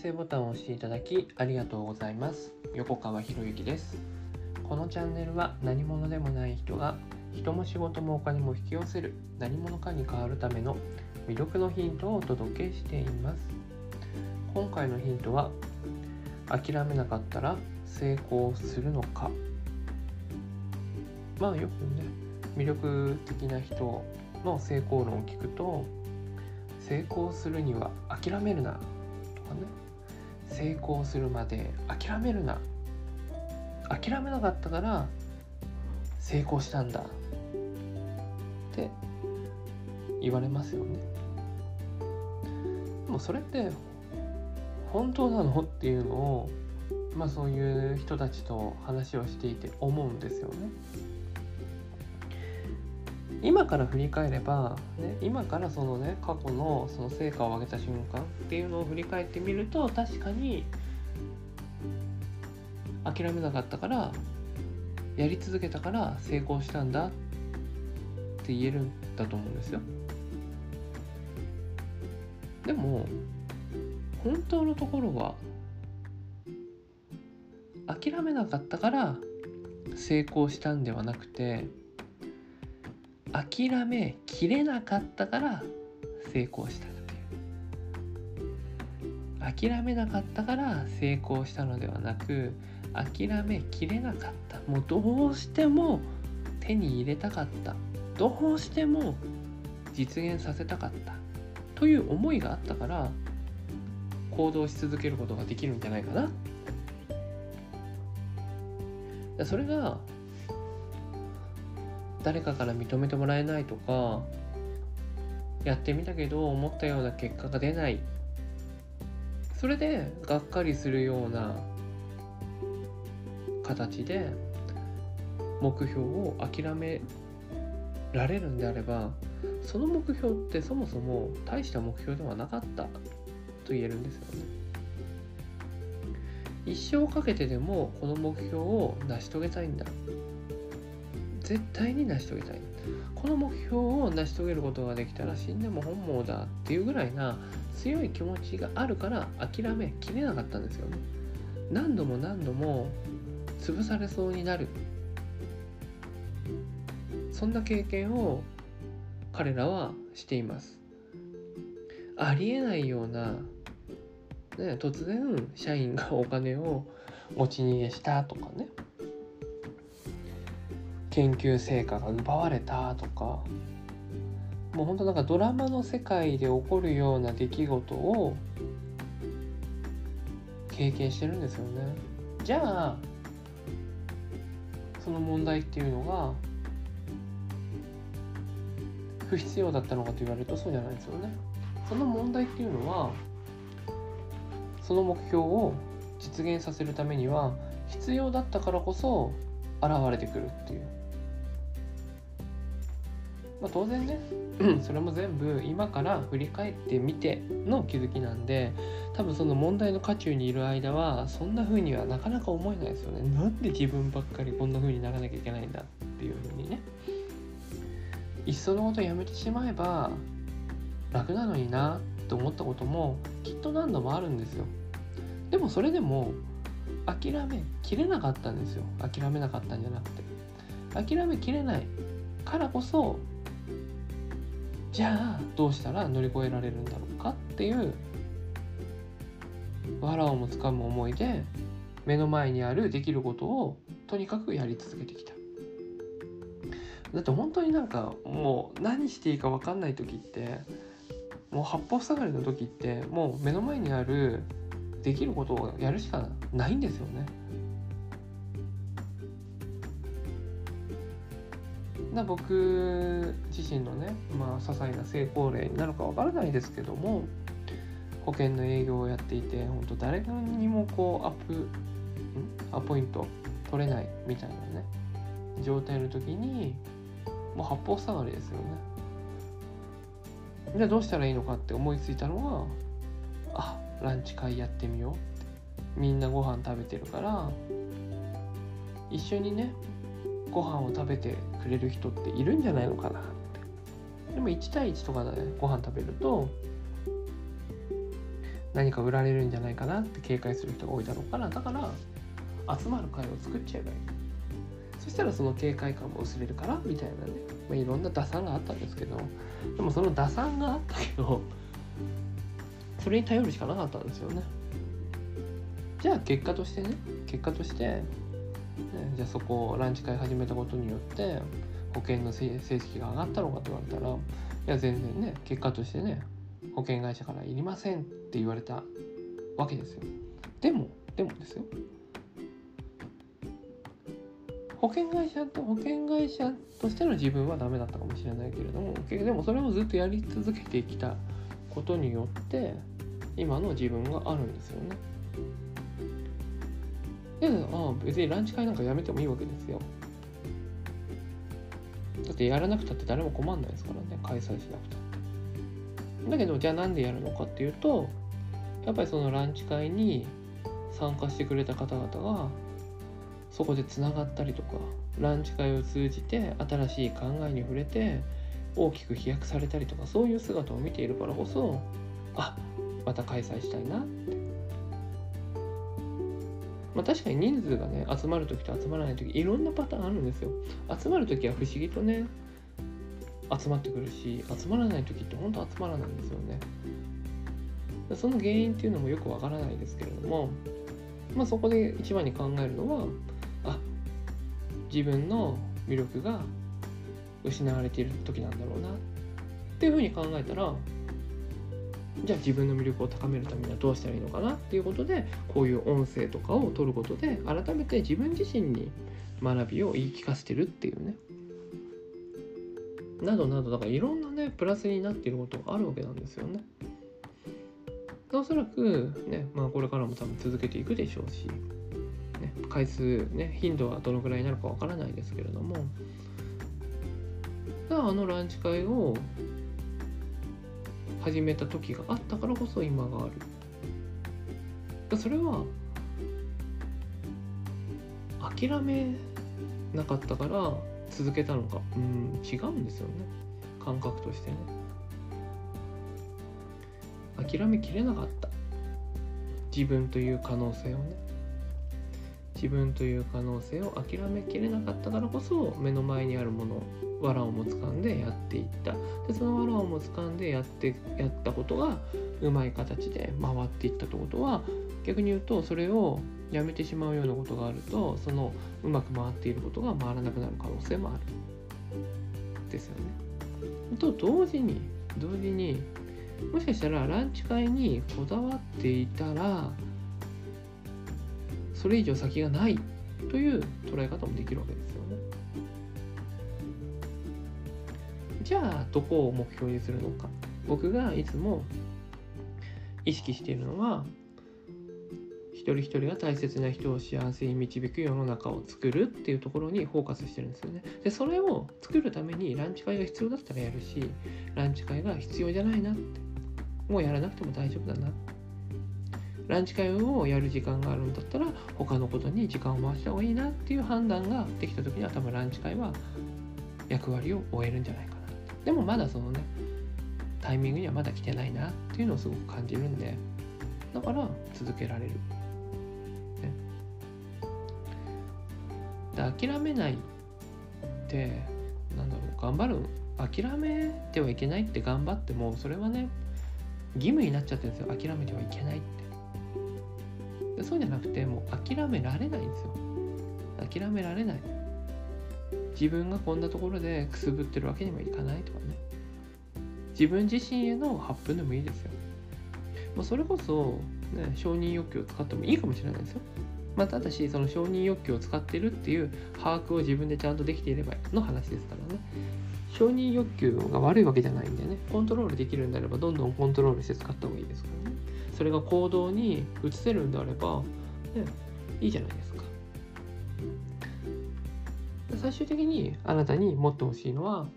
生ボタンを押していただきありがとうございます。横川博之です。このチャンネルは何者でもない人が人も仕事もお金も引き寄せる何者かに変わるための魅力のヒントをお届けしています。今回のヒントは諦めなかったら成功するのか。まあよくね魅力的な人の成功論を聞くと成功するには諦めるなとかね。成功するまで諦めるな。諦めなかったから成功したんだ。って言われますよね。でもそれって本当なの？っていうのをまあそういう人たちと話をしていて思うんですよね。今から振り返れば、ね、今からそのね過去のその成果を上げた瞬間っていうのを振り返ってみると確かに諦めなかったからやり続けたから成功したんだって言えるんだと思うんですよ。でも本当のところは諦めなかったから成功したんではなくて諦めきれなかったから成功したっていう。諦めなかったから成功したのではなく諦めきれなかった。もうどうしても手に入れたかった。どうしても実現させたかった。という思いがあったから行動し続けることができるんじゃないかな。それが誰かから認めてもらえないとかやってみたけど思ったような結果が出ない。それでがっかりするような形で目標を諦められるんであればその目標ってそもそも大した目標ではなかったと言えるんですよね。一生かけてでもこの目標を成し遂げたいんだ。絶対に成し遂げたい。この目標を成し遂げることができたら死んでも本望だっていうぐらいな強い気持ちがあるから諦めきれなかったんですよね。何度も何度も潰されそうになる。そんな経験を彼らはしています。ありえないような、ね、突然社員がお金を持ち逃げしたとかね。研究成果が奪われたとかもうほんとなんかドラマの世界で起こるような出来事を経験してるんですよね。じゃあその問題っていうのが不必要だったのかと言われるとそうじゃないですよね。その問題っていうのはその目標を実現させるためには必要だったからこそ現れてくるっていうまあ、当然ねそれも全部今から振り返ってみての気づきなんで多分その問題の渦中にいる間はそんな風にはなかなか思えないですよね。なんで自分ばっかりこんな風にならなきゃいけないんだっていう風にね。いっそのことやめてしまえば楽なのになって思ったこともきっと何度もあるんですよ。でもそれでも諦めきれなかったんですよ。諦めなかったんじゃなくて。諦めきれないからこそじゃあどうしたら乗り越えられるんだろうかっていう藁をもつかむ思いで目の前にあるできることをとにかくやり続けてきた。だって本当になんかもう何していいか分かんない時ってもう八方塞がりの時ってもう目の前にあるできることをやるしかないんですよね。な僕自身のね、まあ、些細な成功例になるかわからないですけども保険の営業をやっていて本当誰にもこうアップアポイント取れないみたいなね状態の時にもう八方塞がりですよね。じゃあどうしたらいいのかって思いついたのはあランチ会やってみよう。みんなご飯食べてるから一緒にねご飯を食べてくれる人っているんじゃないのかなって。でも1対1とかで、ね、ご飯食べると何か売られるんじゃないかなって警戒する人が多いだろうからだから集まる会を作っちゃえばいい。そしたらその警戒感も薄れるからみたいなね、まあ、いろんな打算があったんですけどでもその打算があったけどそれに頼るしかなかったんですよね。じゃあ結果としてね結果として、じゃあそこをランチ会始めたことによって保険の成績が上がったのかと言われたらいや全然ね結果としてね保険会社からいりませんって言われたわけですよでもでもですよ保険会社と保険会社としての自分はダメだったかもしれないけれどもでもそれをずっとやり続けてきたことによって今の自分があるんですよね。でああ別にランチ会なんかやめてもいいわけですよ。だってやらなくたって誰も困んないですからね開催しなくたって。だけどじゃあなんでやるのかっていうとやっぱりそのランチ会に参加してくれた方々がそこでつながったりとかランチ会を通じて新しい考えに触れて大きく飛躍されたりとかそういう姿を見ているからこそあまた開催したいなってまあ確かに人数がね集まる時と集まらない時いろんなパターンあるんですよ。集まる時は不思議とね集まってくるし集まらない時って本当集まらないんですよね。その原因っていうのもよくわからないですけれどもまあそこで一番に考えるのはあ自分の魅力が失われている時なんだろうなっていうふうに考えたらじゃあ自分の魅力を高めるためにはどうしたらいいのかなっていうことでこういう音声とかを取ることで改めて自分自身に学びを言い聞かせてるっていうねなどなどだからいろんなねプラスになっていることがあるわけなんですよね。おそらくね、まあ、これからも多分続けていくでしょうし、ね、回数ね頻度はどのぐらいになるかわからないですけれどもあのランチ会を始めた時があったからこそ今がある。それは諦めなかったから続けたのか。うん違うんですよね。感覚としてね。諦めきれなかった。自分という可能性をね。自分という可能性を諦めきれなかったからこそ目の前にあるもの藁をも掴んでやっていったでその藁をも掴んでやってやったことがうまい形で回っていったってことは逆に言うとそれをやめてしまうようなことがあるとそのうまく回っていることが回らなくなる可能性もあるですよね。と同時に同時にもしかしたらランチ会にこだわっていたらそれ以上先がないという捉え方もできるわけですよね。じゃあどこを目標にするのか僕がいつも意識しているのは一人一人が大切な人を幸せに導く世の中を作るっていうところにフォーカスしてるんですよね。でそれを作るためにランチ会が必要だったらやるしランチ会が必要じゃないなってもうやらなくても大丈夫だなランチ会をやる時間があるんだったら他のことに時間を回した方がいいなっていう判断ができた時には多分ランチ会は役割を終えるんじゃないかなでもまだそのねタイミングにはまだ来てないなっていうのをすごく感じるんでだから続けられる、ね、で諦めないってなんだろう頑張る諦めてはいけないって頑張ってもそれはね義務になっちゃってるんですよ。諦めてはいけないって。でそうじゃなくてもう諦められないんですよ。諦められない。自分がこんなところでくすぶってるわけにもいかないとかね。自分自身への発奮でもいいですよ、まあ、それこそ、ね、承認欲求を使ってもいいかもしれないですよ。まあ、ただしその承認欲求を使ってるっていう把握を自分でちゃんとできていればの話ですからね。承認欲求が悪いわけじゃないんでねコントロールできるんであればどんどんコントロールして使った方がいいですからね。それが行動に移せるんであれば、ね、いいじゃないですか。最終的にあなたに持ってほしいのは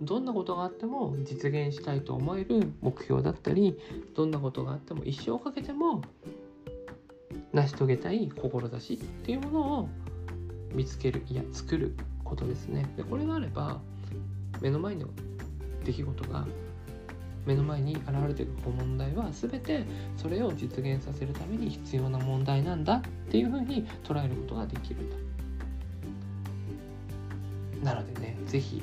どんなことがあっても実現したいと思える目標だったりどんなことがあっても一生かけても成し遂げたい志っていうものを見つけるいや作ることですね。でこれがあれば目の前の出来事が目の前に現れている問題は全てそれを実現させるために必要な問題なんだっていうふうに捉えることができると。なのでね是非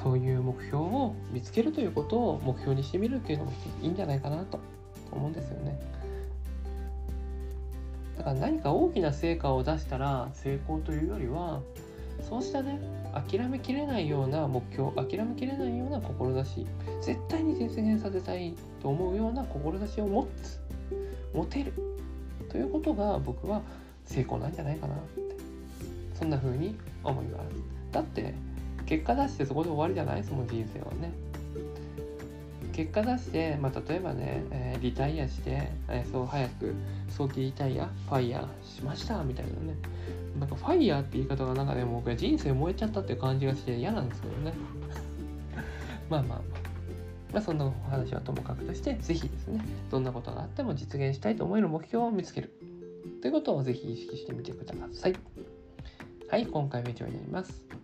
そういう目標を見つけるということを目標にしてみるっていうのもいいんじゃないかなと思うんですよね。だから何か大きな成果を出したら成功というよりはそうしたね諦めきれないような目標諦めきれないような志絶対に実現させたいと思うような志を持つ持てるということが僕は成功なんじゃないかなってそんな風に思います。だって結果出してそこで終わりじゃない？その人生はね。結果出して、まあ、例えばね、えー、リタイアして、えー、そう早く早期リタイアファイヤーしましたみたいなね。なんかファイヤーって言い方がなんかね僕は人生燃えちゃったっていう感じがして嫌なんですけどね。まあまあまあ。まあそんなお話はともかくとして是非ですねどんなことがあっても実現したいと思える目標を見つける。ということを是非意識してみてください。はい今回は以上になります。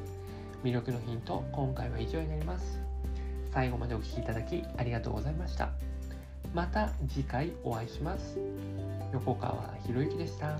魅力のヒント今回は以上になります。最後までお聴きいただきありがとうございました。また次回お会いします。横川博之でした。